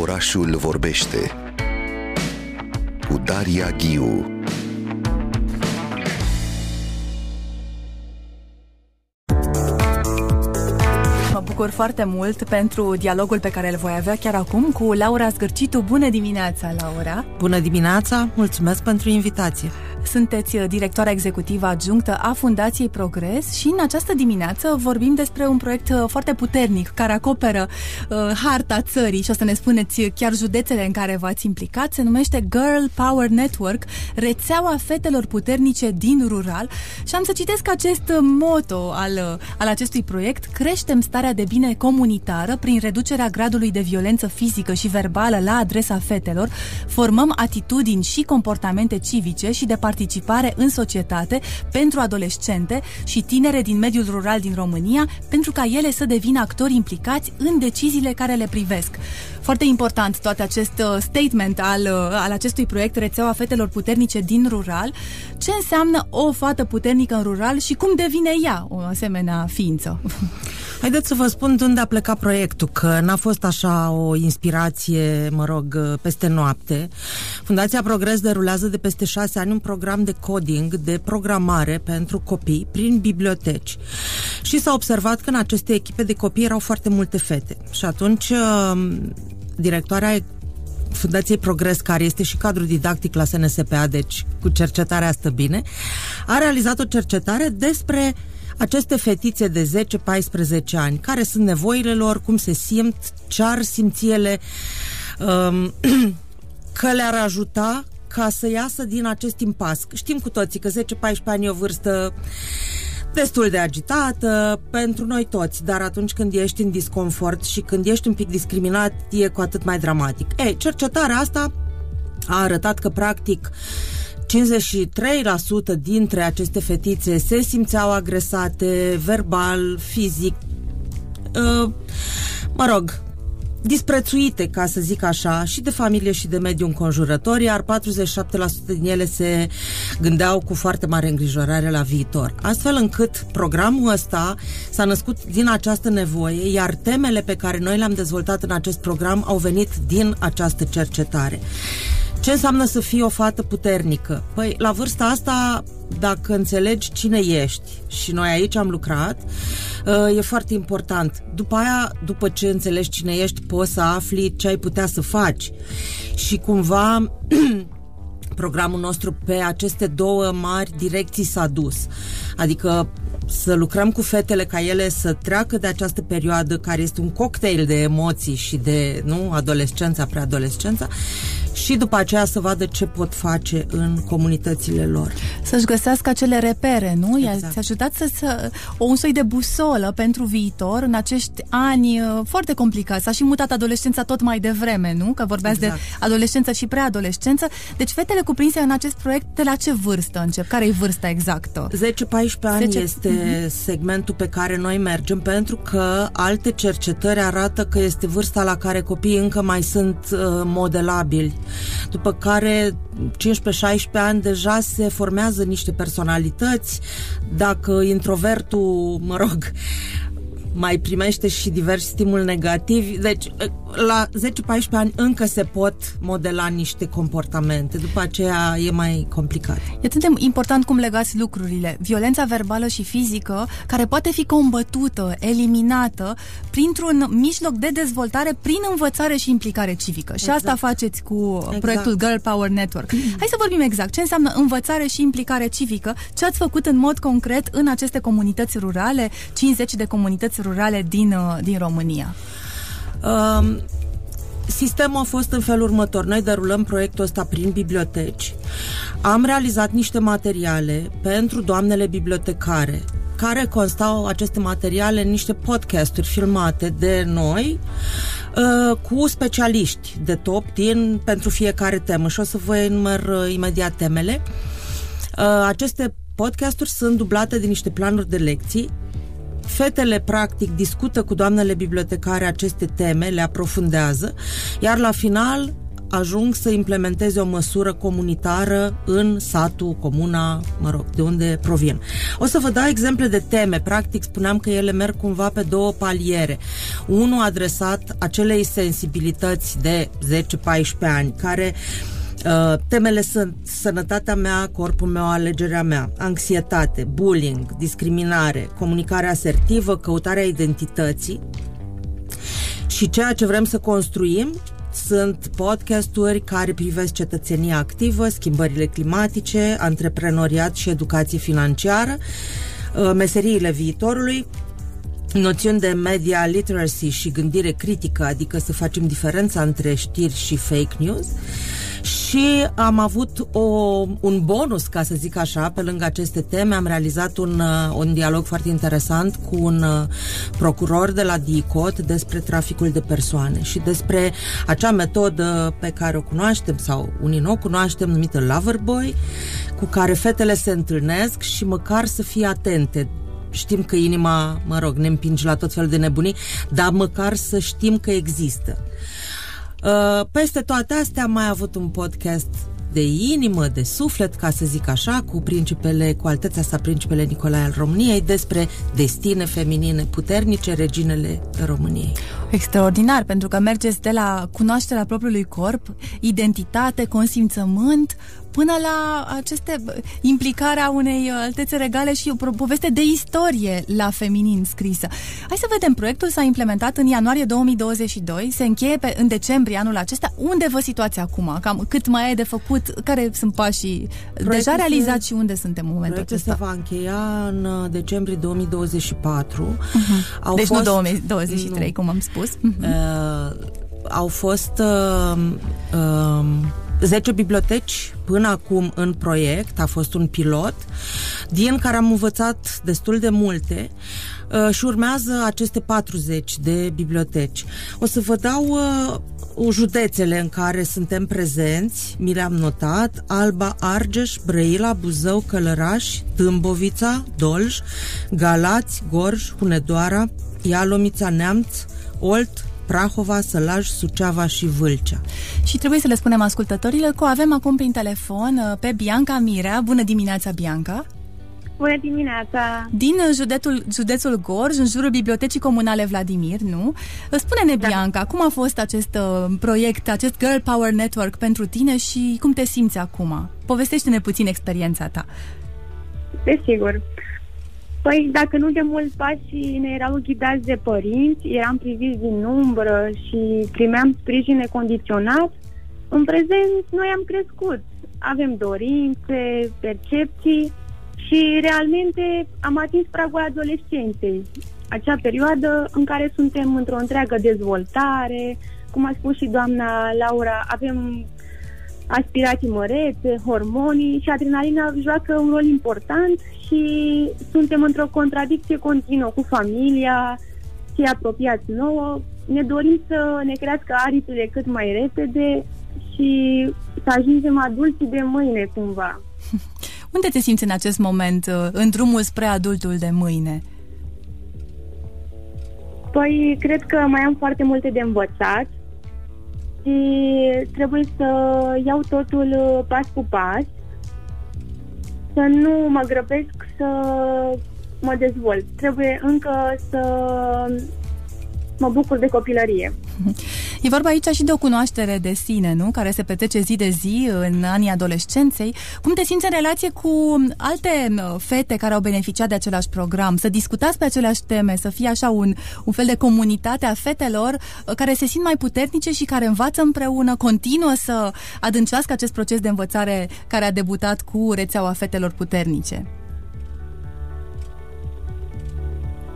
Orașul vorbește cu Daria Ghiu. Mă bucur foarte mult pentru dialogul pe care îl voi avea chiar acum cu Laura Zgârcitu. Bună dimineața, Laura! Bună dimineața! Mulțumesc pentru invitație! Sunteți directoarea executivă adjunctă a Fundației Progres și în această dimineață vorbim despre un proiect uh, foarte puternic care acoperă uh, harta țării și o să ne spuneți chiar județele în care v-ați implicat. Se numește Girl Power Network, rețeaua fetelor puternice din rural și am să citesc acest moto al, uh, al acestui proiect. Creștem starea de bine comunitară prin reducerea gradului de violență fizică și verbală la adresa fetelor, formăm atitudini și comportamente civice și de participare în societate pentru adolescente și tinere din mediul rural din România, pentru ca ele să devină actori implicați în deciziile care le privesc. Foarte important toate acest uh, statement al, uh, al acestui proiect Rețeaua Fetelor Puternice din Rural. Ce înseamnă o fată puternică în rural și cum devine ea o asemenea ființă? Haideți să vă spun de unde a plecat proiectul, că n-a fost așa o inspirație, mă rog, uh, peste noapte. Fundația Progres derulează de peste șase ani un program de coding, de programare pentru copii prin biblioteci. Și s-a observat că în aceste echipe de copii erau foarte multe fete. Și atunci directoarea Fundației Progres, care este și cadru didactic la SNSPA, deci cu cercetarea asta bine, a realizat o cercetare despre aceste fetițe de 10-14 ani, care sunt nevoile lor, cum se simt, ce ar simți ele, um, că le-ar ajuta ca să iasă din acest impas. Știm cu toții că 10-14 ani e o vârstă destul de agitată pentru noi toți, dar atunci când ești în disconfort și când ești un pic discriminat, e cu atât mai dramatic. Ei, cercetarea asta a arătat că practic 53% dintre aceste fetițe se simțeau agresate verbal, fizic, uh, mă rog, disprețuite, ca să zic așa, și de familie și de mediul înconjurător, iar 47% din ele se gândeau cu foarte mare îngrijorare la viitor. Astfel încât programul ăsta s-a născut din această nevoie, iar temele pe care noi le-am dezvoltat în acest program au venit din această cercetare. Ce înseamnă să fii o fată puternică? Păi, la vârsta asta, dacă înțelegi cine ești, și noi aici am lucrat, uh, e foarte important. După aia, după ce înțelegi cine ești, poți să afli ce ai putea să faci. Și cumva programul nostru pe aceste două mari direcții s-a dus. Adică să lucrăm cu fetele ca ele să treacă de această perioadă care este un cocktail de emoții și de nu adolescența, preadolescența și după aceea să vadă ce pot face în comunitățile lor. Să-și găsească acele repere, nu? Exact. I-ați ajutat să, să o un soi de busolă pentru viitor în acești ani uh, foarte complicați. S-a și mutat adolescența tot mai devreme, nu? Că vorbeați exact. de adolescență și preadolescență. Deci fetele cuprinse în acest proiect, de la ce vârstă încep? Care e vârsta exactă? 10-14 ani 10... este mm-hmm. segmentul pe care noi mergem pentru că alte cercetări arată că este vârsta la care copiii încă mai sunt uh, modelabili după care 15-16 ani deja se formează niște personalități, dacă introvertul, mă rog, mai primește și diversi stimuli negativi. Deci, la 10-14 ani încă se pot modela niște comportamente. După aceea e mai complicat. E atât de important cum legați lucrurile. Violența verbală și fizică, care poate fi combătută, eliminată, printr-un mijloc de dezvoltare prin învățare și implicare civică. Și exact. asta faceți cu exact. proiectul Girl Power Network. Hai să vorbim exact. Ce înseamnă învățare și implicare civică? Ce ați făcut în mod concret în aceste comunități rurale, 50 de comunități rurale din, uh, din România? Um, sistemul a fost în felul următor. Noi derulăm proiectul ăsta prin biblioteci. Am realizat niște materiale pentru doamnele bibliotecare care constau aceste materiale în niște podcasturi filmate de noi uh, cu specialiști de top din pentru fiecare temă și o să vă enumer uh, imediat temele. Uh, aceste podcasturi sunt dublate de niște planuri de lecții Fetele, practic, discută cu doamnele bibliotecare aceste teme, le aprofundează, iar la final ajung să implementeze o măsură comunitară în satul, comuna, mă rog, de unde provin. O să vă dau exemple de teme. Practic, spuneam că ele merg cumva pe două paliere. Unul adresat acelei sensibilități de 10-14 ani, care Uh, temele sunt sănătatea mea, corpul meu, alegerea mea, anxietate, bullying, discriminare, comunicare asertivă, căutarea identității. Și ceea ce vrem să construim sunt podcasturi care privesc cetățenia activă, schimbările climatice, antreprenoriat și educație financiară, uh, meseriile viitorului, noțiuni de media literacy și gândire critică, adică să facem diferența între știri și fake news și am avut o, un bonus, ca să zic așa, pe lângă aceste teme. Am realizat un, uh, un dialog foarte interesant cu un uh, procuror de la DICOT despre traficul de persoane și despre acea metodă pe care o cunoaștem sau unii nu o cunoaștem, numită Loverboy, cu care fetele se întâlnesc și măcar să fie atente știm că inima, mă rog, ne împinge la tot felul de nebunii, dar măcar să știm că există. Uh, peste toate astea am mai avut un podcast de inimă, de suflet, ca să zic așa, cu principele, cu alteța sa principele Nicolae al României, despre destine feminine puternice, reginele României. Extraordinar, pentru că mergeți de la cunoașterea propriului corp, identitate, consimțământ, până la aceste implicarea unei altețe regale și o poveste de istorie la feminin scrisă. Hai să vedem, proiectul s-a implementat în ianuarie 2022, se încheie pe, în decembrie anul acesta. Unde vă situați acum? Cam cât mai e de făcut? Care sunt pașii proiectul deja realizați și unde suntem în momentul acesta? se va încheia în uh, decembrie 2024. Uh-huh. Mhm. Au deci fost... nu 2023, nu. cum am spus. Uh-huh. Uh, au fost uh, uh, 10 biblioteci până acum în proiect, a fost un pilot, din care am învățat destul de multe uh, și urmează aceste 40 de biblioteci. O să vă dau uh, județele în care suntem prezenți, mi le-am notat, Alba, Argeș, Brăila, Buzău, Călăraș, Tâmbovița, Dolj, Galați, Gorj, Hunedoara, Ialomița, Neamț, Olt, Prahova, Sălaj, Suceava și Vâlcea. Și trebuie să le spunem ascultătorilor că o avem acum prin telefon uh, pe Bianca Mirea. Bună dimineața, Bianca! Bună dimineața! Din uh, județul, județul Gorj, în jurul Bibliotecii Comunale Vladimir, nu? Uh, spune-ne, da. Bianca, cum a fost acest uh, proiect, acest Girl Power Network pentru tine și cum te simți acum? Povestește-ne puțin experiența ta. Desigur. Păi, dacă nu de mult pașii ne erau ghidați de părinți, eram priviți din umbră și primeam sprijin necondiționat, în prezent noi am crescut. Avem dorințe, percepții și realmente am atins pragul adolescenței. Acea perioadă în care suntem într-o întreagă dezvoltare, cum a spus și doamna Laura, avem aspirații mărețe, hormonii și adrenalina joacă un rol important și suntem într-o contradicție continuă cu familia, și apropiați nouă. Ne dorim să ne crească aripile cât mai repede și să ajungem adulții de mâine cumva. Unde te simți în acest moment, uh, în drumul spre adultul de mâine? Păi, cred că mai am foarte multe de învățat și trebuie să iau totul uh, pas cu pas, să nu mă grăbesc să mă dezvolt. Trebuie încă să mă bucur de copilărie. E vorba aici și de o cunoaștere de sine, nu? Care se petrece zi de zi în anii adolescenței. Cum te simți în relație cu alte fete care au beneficiat de același program? Să discutați pe aceleași teme, să fie așa un, un fel de comunitate a fetelor uh, care se simt mai puternice și care învață împreună, continuă să adâncească acest proces de învățare care a debutat cu rețeaua fetelor puternice.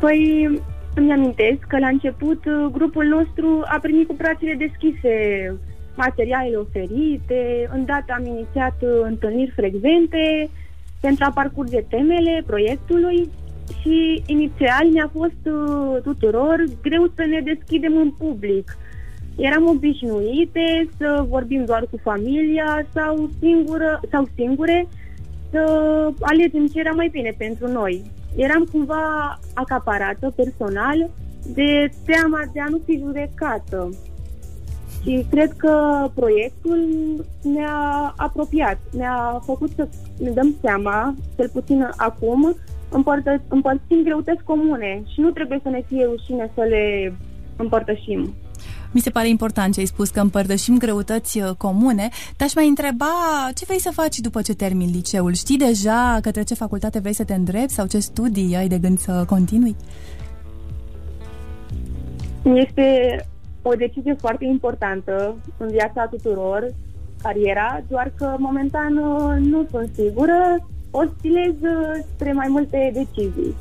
Păi, îmi amintesc că la început uh, grupul nostru a primit cu brațele deschise materialele oferite, îndată am inițiat uh, întâlniri frecvente pentru a parcurge temele proiectului și inițial mi-a fost uh, tuturor greu să ne deschidem în public. Eram obișnuite să vorbim doar cu familia sau, singură, sau singure să alegem ce era mai bine pentru noi eram cumva acaparată personal de teama de a nu fi judecată. Și cred că proiectul ne-a apropiat, ne-a făcut să ne dăm seama, cel puțin acum, împărtă, împărțim greutăți comune și nu trebuie să ne fie rușine să le împărtășim. Mi se pare important ce ai spus, că împărtășim greutăți uh, comune. Te-aș mai întreba ce vrei să faci după ce termin liceul. Știi deja către ce facultate vrei să te îndrepți sau ce studii ai de gând să continui? Este o decizie foarte importantă în viața tuturor, cariera, doar că momentan uh, nu sunt sigură, oscilez uh, spre mai multe decizii.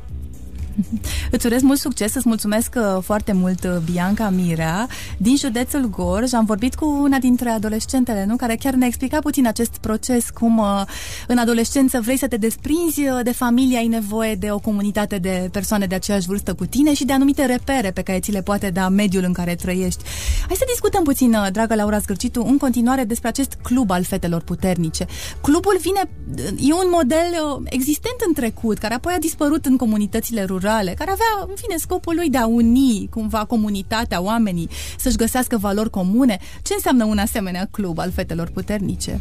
Îți urez mult succes, îți mulțumesc uh, foarte mult, uh, Bianca Mirea, din județul Gorj. Am vorbit cu una dintre adolescentele, nu? Care chiar ne-a explicat puțin acest proces, cum uh, în adolescență vrei să te desprinzi de familie, ai nevoie de o comunitate de persoane de aceeași vârstă cu tine și de anumite repere pe care ți le poate da mediul în care trăiești. Hai să discutăm puțin, dragă Laura Zgârcitu, în continuare despre acest club al fetelor puternice. Clubul vine, e un model existent în trecut, care apoi a dispărut în comunitățile rurale rurale, care avea, în fine, scopul lui de a uni cumva comunitatea, oamenii, să-și găsească valori comune. Ce înseamnă un asemenea club al fetelor puternice?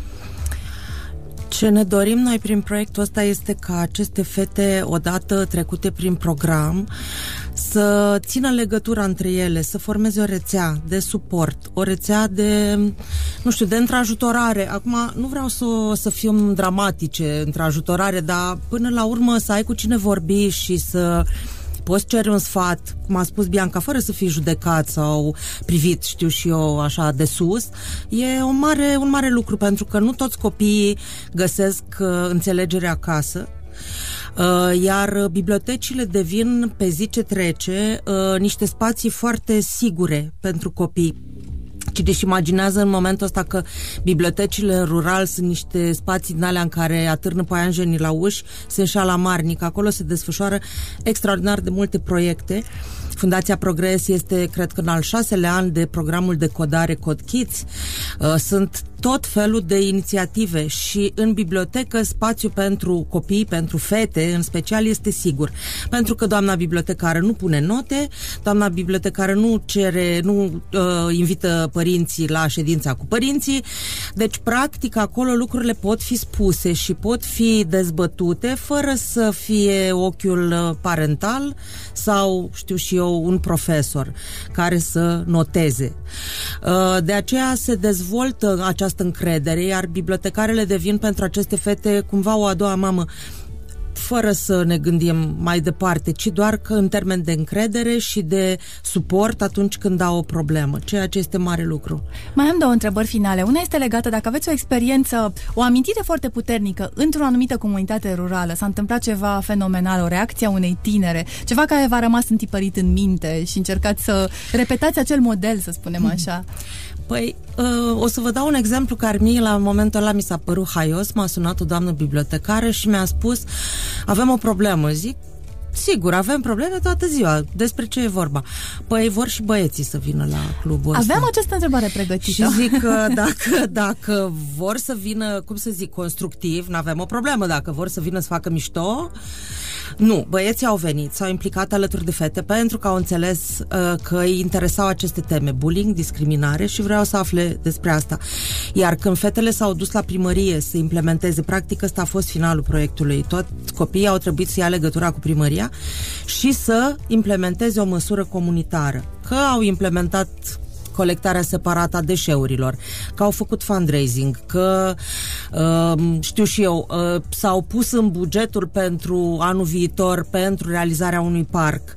Ce ne dorim noi prin proiectul ăsta este ca aceste fete, odată trecute prin program, să țină legătura între ele, să formeze o rețea de suport, o rețea de, nu știu, de întrajutorare. Acum, nu vreau să, să fiu dramatice, întrajutorare, dar până la urmă să ai cu cine vorbi și să poți cere un sfat, cum a spus Bianca, fără să fii judecat sau privit, știu și eu, așa de sus, e o mare, un mare lucru, pentru că nu toți copiii găsesc uh, înțelegere acasă. Uh, iar bibliotecile devin pe zi ce trece uh, niște spații foarte sigure pentru copii Cine își imaginează în momentul ăsta că bibliotecile în rural sunt niște spații din alea în care atârnă păianjenii la uși, sunt și la marnic, acolo se desfășoară extraordinar de multe proiecte. Fundația Progres este, cred că, în al șaselea an de programul de codare Cod Kids. Uh, sunt tot felul de inițiative și în bibliotecă spațiu pentru copii, pentru fete, în special, este sigur. Pentru că doamna bibliotecară nu pune note, doamna bibliotecară nu cere, nu uh, invită părinții la ședința cu părinții, deci, practic, acolo lucrurile pot fi spuse și pot fi dezbătute fără să fie ochiul uh, parental sau, știu și eu, un profesor care să noteze. Uh, de aceea se dezvoltă această această încredere, iar bibliotecarele devin pentru aceste fete cumva o a doua mamă fără să ne gândim mai departe, ci doar că în termen de încredere și de suport atunci când au o problemă, ceea ce este mare lucru. Mai am două întrebări finale. Una este legată dacă aveți o experiență, o amintire foarte puternică într-o anumită comunitate rurală, s-a întâmplat ceva fenomenal, o reacție a unei tinere, ceva care v-a rămas întipărit în minte și încercați să repetați acel model, să spunem așa. Păi, uh, o să vă dau un exemplu care mie la momentul ăla mi s-a părut haios. M-a sunat o doamnă bibliotecară și mi-a spus avem o problemă. Zic, Sigur, avem probleme toată ziua. Despre ce e vorba? Păi vor și băieții să vină la clubul ăsta. Aveam această întrebare pregătită. Și zic că dacă, dacă vor să vină, cum să zic, constructiv, nu avem o problemă. Dacă vor să vină să facă mișto, nu, băieții au venit, s-au implicat alături de fete pentru că au înțeles uh, că îi interesau aceste teme, bullying, discriminare și vreau să afle despre asta. Iar când fetele s-au dus la primărie să implementeze, practic ăsta a fost finalul proiectului, tot copiii au trebuit să ia legătura cu primăria și să implementeze o măsură comunitară. Că au implementat colectarea separată a deșeurilor, că au făcut fundraising, că uh, știu și eu, uh, s-au pus în bugetul pentru anul viitor pentru realizarea unui parc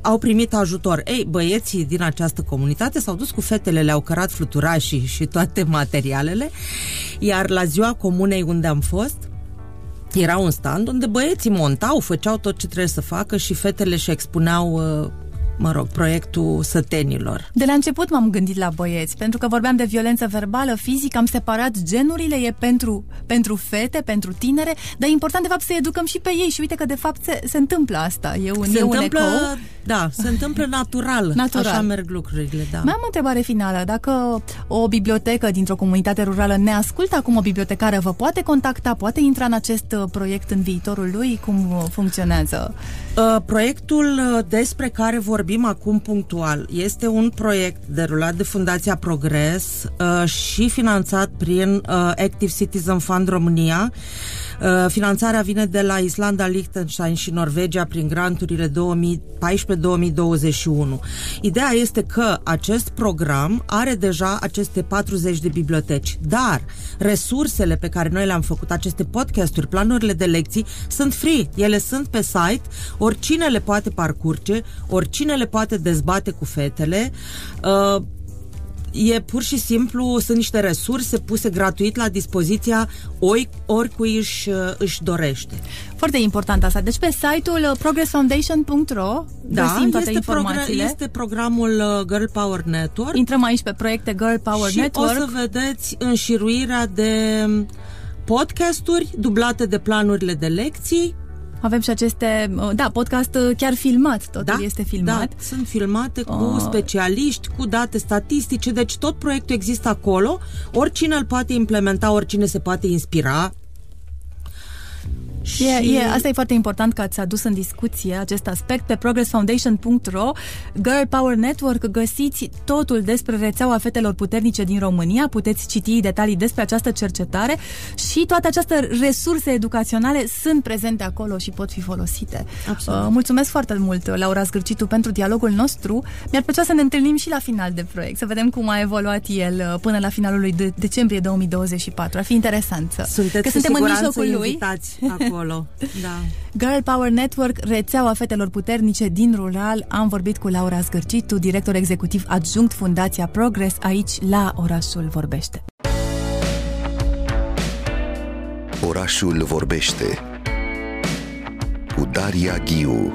au primit ajutor. Ei, băieții din această comunitate s-au dus cu fetele, le-au cărat fluturașii și toate materialele, iar la ziua comunei unde am fost, era un stand unde băieții montau, făceau tot ce trebuie să facă și fetele și expuneau uh, mă rog, proiectul sătenilor. De la început m-am gândit la băieți, pentru că vorbeam de violență verbală, fizică, am separat genurile, e pentru, pentru fete, pentru tinere, dar e important de fapt să educăm și pe ei și uite că de fapt se, se întâmplă asta. E un, se e întâmplă un ecou Da, se întâmplă natural. Natural. Așa merg lucrurile, da. Mai am o întrebare finală. Dacă o bibliotecă dintr-o comunitate rurală ne ascultă acum o bibliotecară, vă poate contacta, poate intra în acest uh, proiect în viitorul lui? Cum uh, funcționează? Uh, proiectul uh, despre care vorbim acum punctual este un proiect derulat de Fundația Progres uh, și finanțat prin uh, Active Citizen Fund România. Uh, finanțarea vine de la Islanda, Liechtenstein și Norvegia prin granturile 2014-2021. Ideea este că acest program are deja aceste 40 de biblioteci, dar resursele pe care noi le-am făcut, aceste podcasturi, planurile de lecții, sunt free. Ele sunt pe site, oricine le poate parcurge, oricine le poate dezbate cu fetele. Uh, e pur și simplu, sunt niște resurse puse gratuit la dispoziția ori, oricui își, își dorește. Foarte important asta. Deci pe site-ul uh, progressfoundation.ro Da, găsim toate este, informațiile. este programul uh, Girl Power Network Intrăm aici pe proiecte Girl Power și Network. o să vedeți înșiruirea de podcasturi dublate de planurile de lecții. Avem și aceste, uh, da, podcast uh, chiar filmat, totul Da, este filmat. Da, sunt filmate cu Oh. specialiști, cu date statistice, deci tot proiectul există acolo, oricine îl poate implementa, oricine se poate inspira. E, e, asta e foarte important că ați adus în discuție acest aspect pe progressfoundation.ro Girl Power Network găsiți totul despre rețeaua fetelor puternice din România, puteți citi detalii despre această cercetare și toate aceste resurse educaționale sunt prezente acolo și pot fi folosite. Absolut. Uh, mulțumesc foarte mult, Laura Zgârcitu, pentru dialogul nostru. Mi-ar plăcea să ne întâlnim și la final de proiect, să vedem cum a evoluat el uh, până la finalul lui de- decembrie 2024. Ar fi interesant să, Sunteți că cu suntem în siguranță mijlocul lui. invitați acolo. Da. Girl Power Network, rețeaua fetelor puternice din rural. Am vorbit cu Laura Zgârcitu, director executiv adjunct Fundația Progress, aici la Orașul Vorbește. Orașul vorbește cu Daria Ghiu